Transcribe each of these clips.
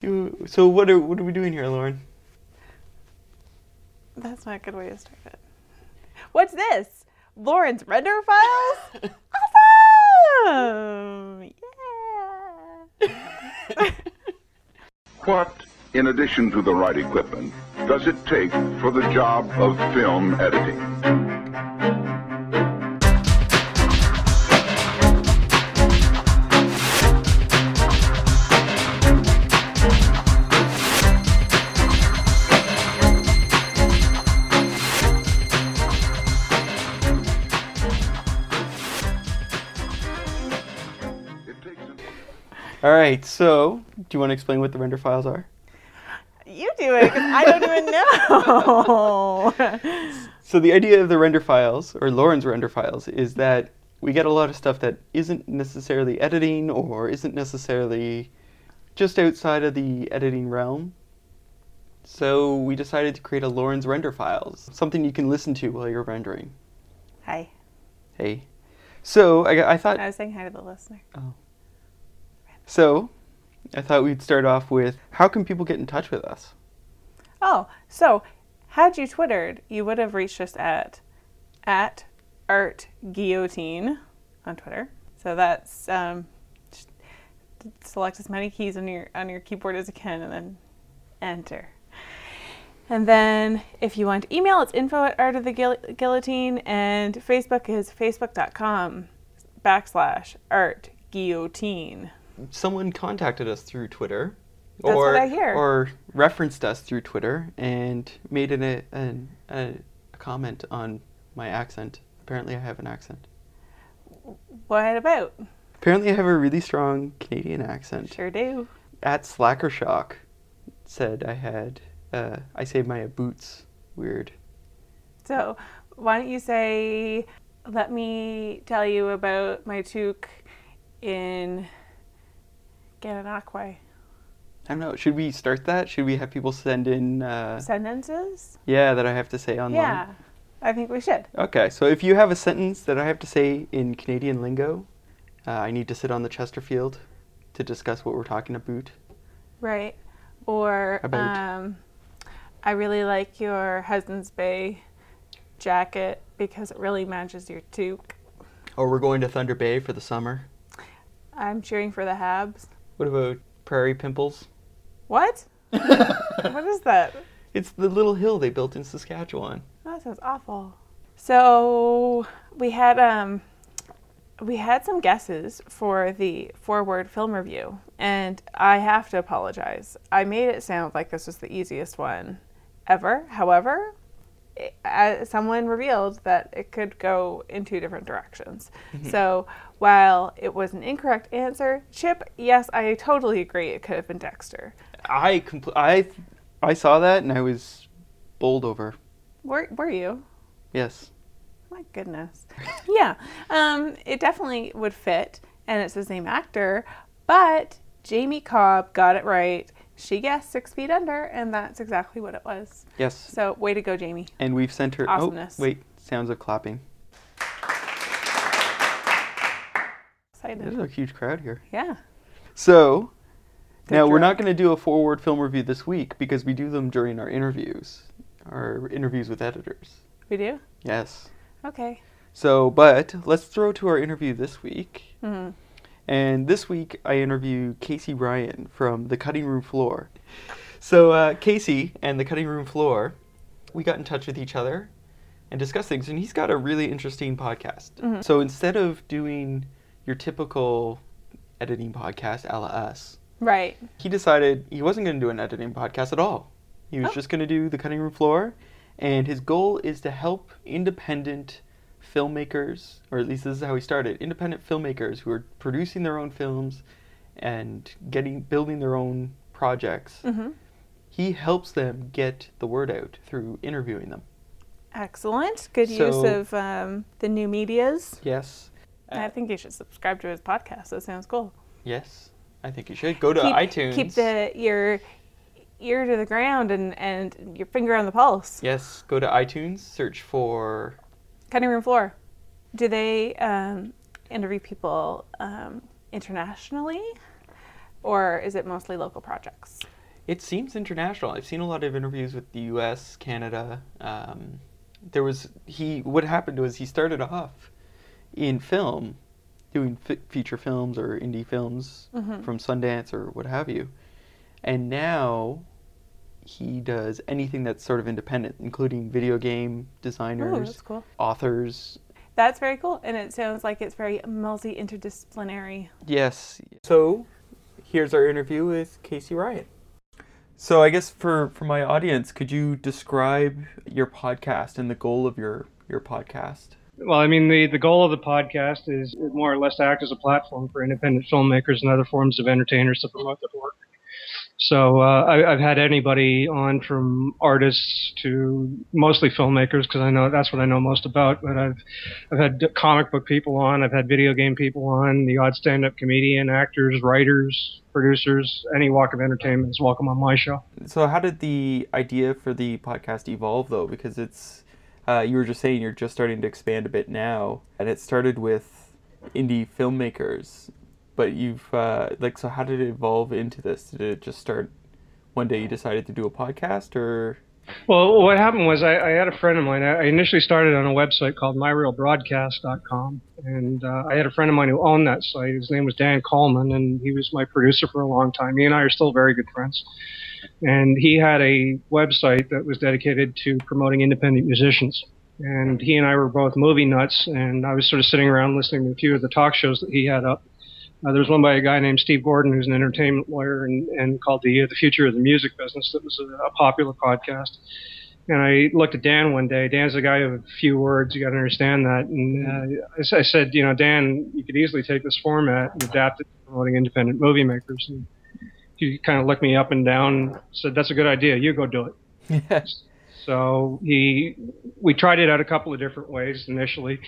You- So what are what are we doing here, Lauren? That's not a good way to start it. What's this? Lauren's render files? awesome! Yeah! What, in addition to the right equipment, does it take for the job of film editing? All right. So do you want to explain what the render files are? you do it 'cause I don't even know. So the idea of the render files, or Lauren's render files, is that we get a lot of stuff that isn't necessarily editing or isn't necessarily just outside of the editing realm. So we decided to create a Lauren's render files, something you can listen to while you're rendering. Hi. Hey. So I, I thought I was saying hi to the listener. Oh. So I thought we'd start off with how can people get in touch with us? Oh, so had you Twittered, you would have reached us at at art guillotine on Twitter. So that's um, select as many keys on your on your keyboard as you can, and then enter. And then if you want to email, it's info at art of the guillotine, and Facebook is facebook.com backslash art guillotine. Someone contacted us through Twitter. That's or, what I hear. Or referenced us through Twitter and made an, a, an, a, a comment on my accent. Apparently, I have an accent. What about? Apparently, I have a really strong Canadian accent. Sure do. At Slackershock said I had, uh, I say my boots weird. So, why don't you say, let me tell you about my toque in Gananoque. I don't know. Should we start that? Should we have people send in, uh, Sentences? yeah, that I have to say online? Yeah, I think we should. Okay, so if you have a sentence that I have to say in Canadian lingo, uh, I need to sit on the Chesterfield to discuss what we're talking about. Right. Or, About. um, I really like your Hudson's Bay jacket because it really matches your toque. Or we're going to Thunder Bay for the summer. I'm cheering for the Habs. What about Prairie Pimples? What? what is that? It's the little hill they built in Saskatchewan. Oh, that sounds awful. So we had um we had some guesses for the forward film review, and I have to apologize. I made it sound like this was the easiest one ever. However, it, uh, someone revealed that it could go in two different directions. So while it was an incorrect answer, Chip, yes, I totally agree. It could have been Dexter. I compl- I I saw that and I was bowled over. Were were you? Yes. My goodness. yeah, um, it definitely would fit, and it's the same actor, but Jamie Cobb got it right. She guessed Six Feet Under, and that's exactly what it was. Yes. So, way to go, Jamie. And we've sent her. Awesomeness. Oh, wait. Sounds of clapping. Excited. There's a huge crowd here. Yeah. So, Good now we're not going to do a forward film review this week because we do them during our interviews, our interviews with editors. We do? Yes. Okay. So, but let's throw to our interview this week. Mhm. And this week I interview Casey Ryan from The Cutting Room Floor. So, uh, Casey and The Cutting Room Floor, we got in touch with each other and discussed things, and he's got a really interesting podcast. Mhm. So, instead of doing your typical editing podcast a la us, Right. he decided he wasn't going to do an editing podcast at all. He was Oh. just going to do the cutting room floor, and his goal is to help independent filmmakers, or at least this is how he started, independent filmmakers who are producing their own films and getting building their own projects. hmm He helps them get the word out through interviewing them. Excellent. Good use of um, the new medias. Yes. I think you should subscribe to his podcast. That sounds cool. Yes. I think you should go to keep, iTunes. Keep the your ear to the ground and, and your finger on the pulse. Yes, go to iTunes, search for Cutting room floor. Do they um, interview people um, internationally? or is it mostly local projects? It seems international. I've seen a lot of interviews with the U.S., Canada. Um, there was he. What happened was he started off in film, doing f- feature films or indie films Mhm. from Sundance or what have you, and now he does anything that's sort of independent, including video game Oh, designers, that's cool. authors. That's very cool, and it sounds like it's very multi interdisciplinary. Yes. So, here's our interview with Casey Ryan. So, I guess for for my audience, could you describe your podcast and the goal of your your podcast? Well, I mean, the, the goal of the podcast is more or less to act as a platform for independent filmmakers and other forms of entertainers to promote their work. So uh, I, I've had anybody on from artists to mostly filmmakers because I know that's what I know most about. But I've I've had comic book people on, I've had video game people on, the odd stand-up comedian, actors, writers, producers, any walk of entertainment is welcome on my show. So, how did the idea for the podcast evolve, though? Because it's uh, you were just saying you're just starting to expand a bit now, and it started with indie filmmakers. But you've uh, like, so how did it evolve into this? Did it just start one day? You decided to do a podcast, or Well, what happened was I, I had a friend of mine. I initially started on a website called myrealbroadcast.com, and uh, I had a friend of mine who owned that site. His name was Dan Coleman, and he was my producer for a long time. He and I are still very good friends. And he had a website that was dedicated to promoting independent musicians. And he and I were both movie nuts, and I was sort of sitting around listening to a few of the talk shows that he had up. Uh, there was one by a guy named Steve Gordon, who's an entertainment lawyer, and, and called the uh, the future of the music business. That was a, a popular podcast. And I looked at Dan one day. Dan's a guy of a few words. You got to understand that. And uh, I, I said, you know, Dan, you could easily take this format and adapt it to promoting independent movie makers. And he kind of looked me up and down. Said, that's a good idea. You go do it. yes, So he, we tried it out a couple of different ways initially.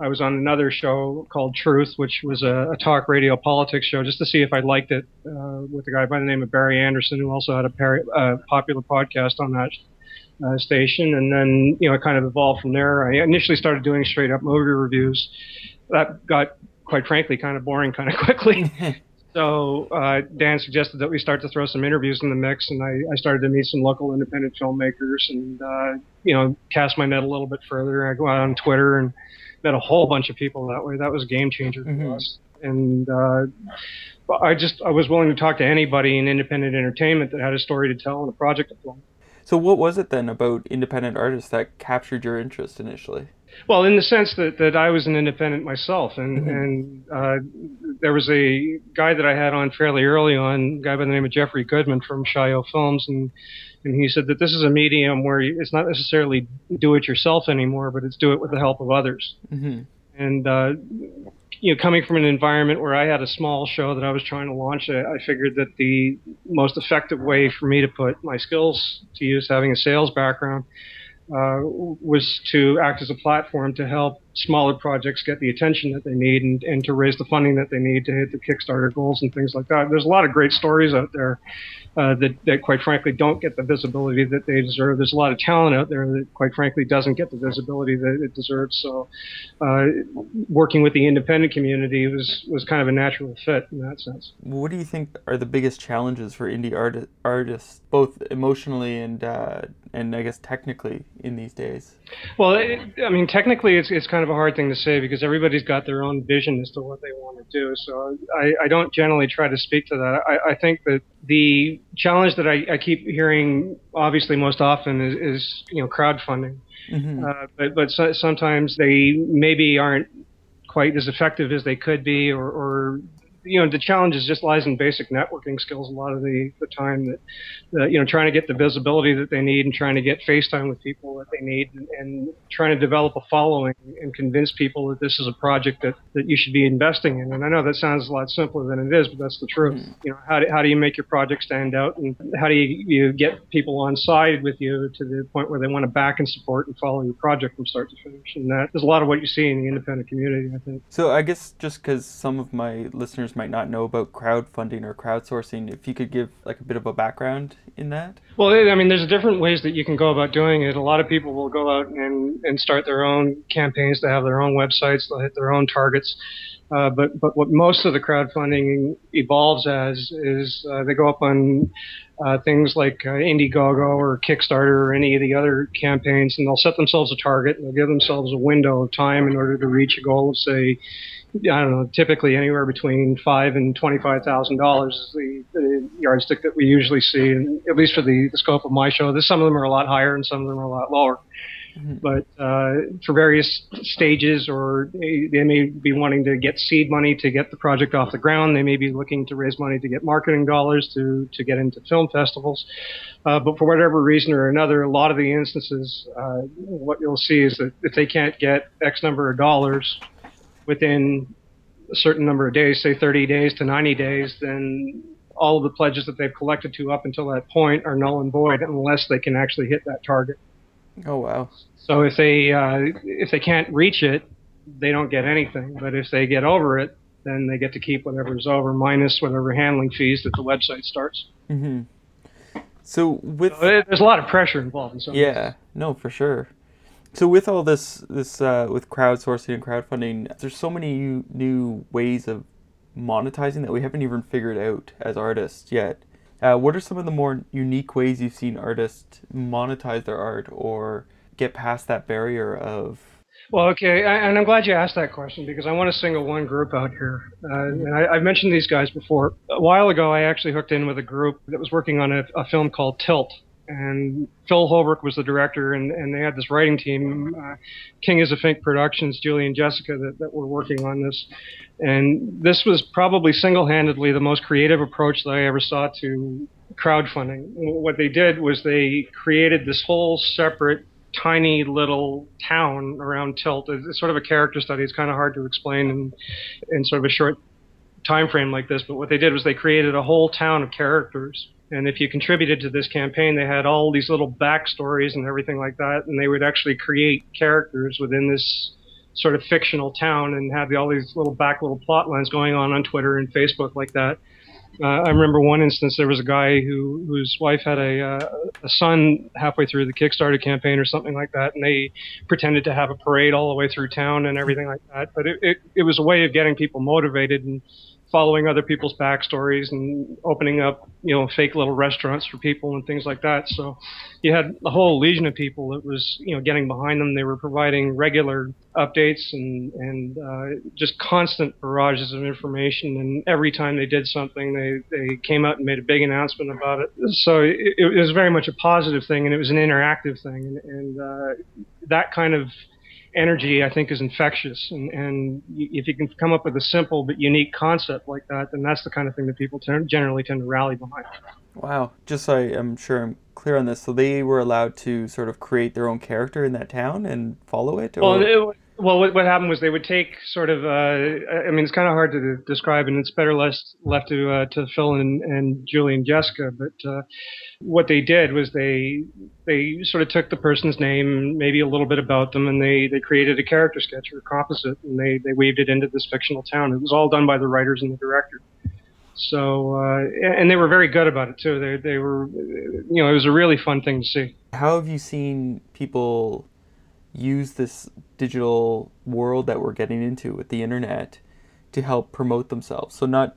I was on another show called Truth, which was a, a talk radio politics show, just to see if I liked it, uh, with a guy by the name of Barry Anderson, who also had a peri- popular podcast on that uh, station. And then, you know, it kind of evolved from there. I initially started doing straight up movie reviews. That got, quite frankly, kind of boring kind of quickly. So uh, Dan suggested that we start to throw some interviews in the mix, and I, I started to meet some local independent filmmakers, and uh, you know, cast my net a little bit further. I go out on Twitter and met a whole bunch of people that way. That was a game changer for Mhm. us. And uh, I just I was willing to talk to anybody in independent entertainment that had a story to tell and a project to film. So, what was it then about independent artists that captured your interest initially? Well, in the sense that, that I was an independent myself, and Mhm. and uh, there was a guy that I had on fairly early on, a guy by the name of Jeffrey Goodman from Shio Films, and and he said that this is a medium where it's not necessarily do it yourself anymore, but it's do it with the help of others. Mm-hmm. And uh, you know, coming from an environment where I had a small show that I was trying to launch, I, I figured that the most effective way for me to put my skills to use, having a sales background, Uh, was to act as a platform to help smaller projects get the attention that they need and, and to raise the funding that they need to hit the Kickstarter goals and things like that. There's a lot of great stories out there uh, that, that, quite frankly, don't get the visibility that they deserve. There's a lot of talent out there that, quite frankly, doesn't get the visibility that it deserves. So, uh, working with the independent community was, was kind of a natural fit in that sense. What do you think are the biggest challenges for indie art- artists, both emotionally and uh, and I guess technically in these days? Well, it, I mean, technically, it's it's kind of a hard thing to say because everybody's got their own vision as to what they want to do. So I, I don't generally try to speak to that. I, I think that the challenge that I, I keep hearing, obviously, most often is, is you know crowdfunding. Mm-hmm. Uh, but but so, sometimes they maybe aren't quite as effective as they could be, or, or you know the challenge is just lies in basic networking skills a lot of the, the time that, that you know trying to get the visibility that they need and trying to get FaceTime with people that they need and, and trying to develop a following and convince people that this is a project that, that you should be investing in. And I know that sounds a lot simpler than it is but that's the truth. Hmm. You know how do, how do you make your project stand out and how do you, you get people on side with you to the point where they want to back and support and follow your project from start to finish? And that is a lot of what you see in the independent community I think. So I guess just because some of my listeners might not know about crowdfunding or crowdsourcing, if you could give like a bit of a background in that. Well, I mean, there's different ways that you can go about doing it. A lot of people will go out and, and start their own campaigns to have their own websites. They'll hit their own targets. Uh, but but what most of the crowdfunding evolves as is uh, they go up on uh, things like uh, Indiegogo or Kickstarter or any of the other campaigns, and they'll set themselves a target and they'll give themselves a window of time in order to reach a goal of say. I don't know. Typically, anywhere between five and twenty-five thousand dollars is the, the yardstick that we usually see, and at least for the, the scope of my show. This, some of them are a lot higher, and some of them are a lot lower. Mm-hmm. But uh, for various stages, or they, they, may be wanting to get seed money to get the project off the ground. They may be looking to raise money to get marketing dollars to, to get into film festivals. Uh, but for whatever reason or another, a lot of the instances, uh, what you'll see is that if they can't get X number of dollars within a certain number of days, say 30 days to 90 days, then all of the pledges that they've collected to up until that point are null and void unless they can actually hit that target. Oh wow! So if they uh, if they can't reach it, they don't get anything. But if they get over it, then they get to keep whatever's over minus whatever handling fees that the website starts. Mm-hmm. So with so there's a lot of pressure involved in some. Yeah, no, for sure. So with all this, this uh, with crowdsourcing and crowdfunding, there's so many new ways of monetizing that we haven't even figured out as artists yet. Uh, what are some of the more unique ways you've seen artists monetize their art or get past that barrier of? Well, okay, and I'm glad you asked that question because I want to single one group out here. Uh, and I, have mentioned these guys before. A while ago, I actually hooked in with a group that was working on a, a film called Tilt. And Phil Holbrook was the director, and, and they had this writing team, uh, King is a Fink Productions, Julie and Jessica, that, that were working on this. And this was probably single handedly the most creative approach that I ever saw to crowdfunding. What they did was they created this whole separate tiny little town around Tilt. It's sort of a character study. It's kind of hard to explain in, in sort of a short time frame like this. But what they did was they created a whole town of characters. And if you contributed to this campaign, they had all these little backstories and everything like that. And they would actually create characters within this sort of fictional town and have all these little back little plot lines going on on Twitter and Facebook like that. Uh, I remember one instance there was a guy who whose wife had a uh, a son halfway through the Kickstarter campaign or something like that, and they pretended to have a parade all the way through town and everything like that. But it, it, it was a way of getting people motivated and following other people's backstories and opening up, you know, fake little restaurants for people and things like that. So you had a whole legion of people that was, you know, getting behind them. They were providing regular updates and and uh, just constant barrages of information. And every time they did something, they they came out and made a big announcement about it. So it, it was very much a positive thing, and it was an interactive thing, and, and uh, that kind of energy, I think, is infectious. And, and if you can come up with a simple but unique concept like that, then that's the kind of thing that people generally tend to rally behind. Wow. Just so I am sure I'm clear on this, so they were allowed to sort of create their own character in that town and follow it? Or? Well, it, well, what, what happened was they would take sort of, uh, I mean, it's kind of hard to describe, and it's better less left to uh, to Phil and, and Julie and Jessica. But uh, what they did was they they sort of took the person's name, maybe a little bit about them, and they they created a character sketch or composite, and they they weaved it into this fictional town. It was all done by the writers and the director. So, uh, and they were very good about it too. They they were, you know, it was a really fun thing to see. How have you seen people? Use this digital world that we're getting into with the internet to help promote themselves. So not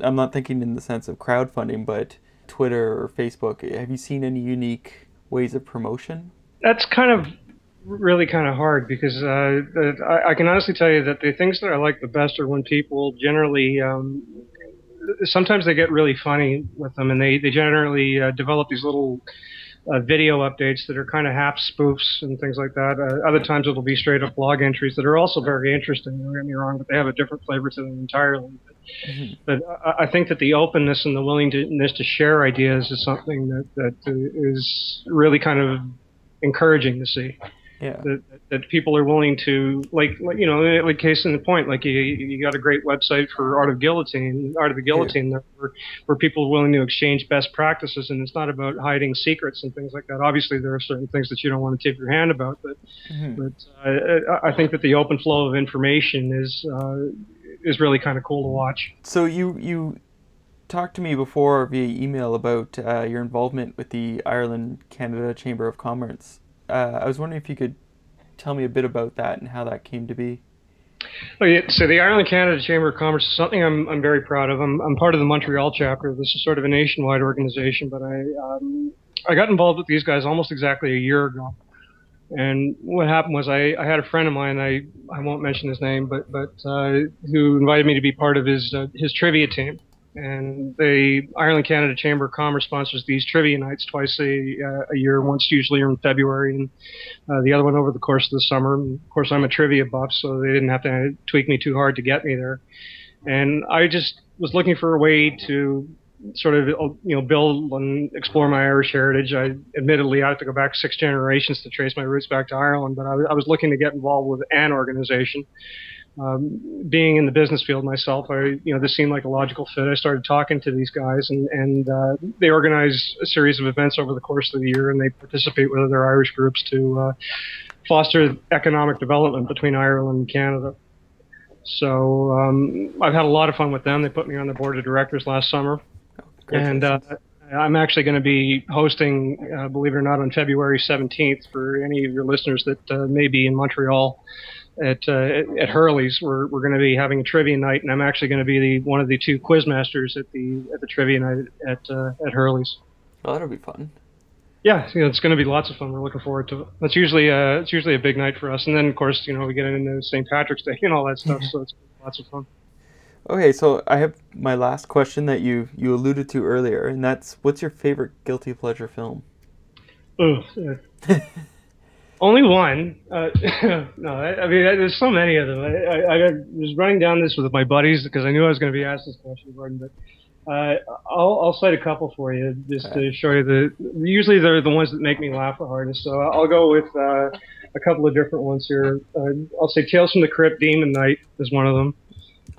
I'm not thinking in the sense of crowdfunding, but Twitter or Facebook. Have you seen any unique ways of promotion? That's kind of really kind of hard because uh, I, I, can honestly tell you that the things that I like the best are when people generally. Um, sometimes they get really funny with them, and they they generally uh, develop these little uh, video updates that are kind of half spoofs and things like that. Uh, other times it'll be straight up blog entries that are also very interesting. Don't get me wrong, but they have a different flavor to them entirely. But, mm-hmm. but I, I, think that the openness and the willingness to share ideas is something that that is really kind of encouraging to see yeah. that, that people are willing to like you know like case in the point like you you got a great website for art of guillotine art of the guillotine yeah. where, where people are willing to exchange best practices and it's not about hiding secrets and things like that obviously there are certain things that you don't want to tip your hand about but mm-hmm. but uh, I think that the open flow of information is uh, is really kind of cool to watch so you you talked to me before via email about uh, your involvement with the Ireland Canada Chamber of Commerce uh, I was wondering if you could tell me a bit about that and how that came to be. Oh, yeah, so the Ireland Canada Chamber of Commerce is something I'm, I'm very proud of. I'm, I'm part of the Montreal chapter. This is sort of a nationwide organization, but I um, I got involved with these guys almost exactly a year ago. And what happened was I, I had a friend of mine I, I won't mention his name but but uh, who invited me to be part of his uh, his trivia team and the Ireland Canada Chamber of Commerce sponsors these trivia nights twice a, uh, a year, once usually in February, and uh, the other one over the course of the summer. And of course, I'm a trivia buff, so they didn't have to tweak me too hard to get me there. And I just was looking for a way to sort of you know build and explore my Irish heritage. I admittedly I have to go back six generations to trace my roots back to Ireland, but I, I was looking to get involved with an organization um, being in the business field myself, I you know this seemed like a logical fit. I started talking to these guys, and and uh, they organize a series of events over the course of the year, and they participate with other Irish groups to uh, foster economic development between Ireland and Canada. So um, I've had a lot of fun with them. They put me on the board of directors last summer, and uh, I'm actually going to be hosting, uh, believe it or not, on February 17th for any of your listeners that uh, may be in Montreal at uh, at Hurley's. We're we're going to be having a trivia night, and I'm actually going to be the one of the two quiz masters at the at the trivia night at uh, at Hurley's. Oh, that'll be fun. Yeah, you know, it's going to be lots of fun. We're looking forward to it. That's usually uh, it's usually a big night for us, and then of course you know we get into St. Patrick's Day and all that stuff, so it's lots of fun. Okay, so I have my last question that you you alluded to earlier, and that's what's your favorite guilty pleasure film? Ugh. Only one. Uh, no, I, I, mean, there's so many of them. I, I, I, was running down this with my buddies because I knew I was going to be asked this question, Gordon. But uh, I'll, I'll cite a couple for you just okay. to show you the. Usually they're the ones that make me laugh the hardest. So I'll go with uh, a couple of different ones here. Uh, I'll say Tales from the Crypt, Demon Knight is one of them.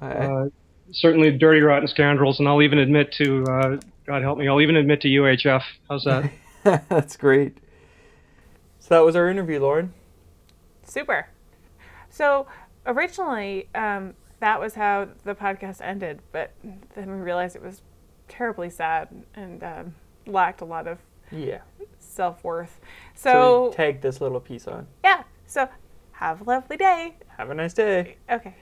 Uh, certainly Dirty Rotten Scoundrels, and I'll even admit to uh, God help me, I'll even admit to UHF. How's that? That's great. So that was our interview, Lauren. Super. So originally, um, that was how the podcast ended, but then we realized it was terribly sad and um, lacked a lot of yeah self worth. So, so tag this little piece on. Yeah. So have a lovely day. Have a nice day. Okay.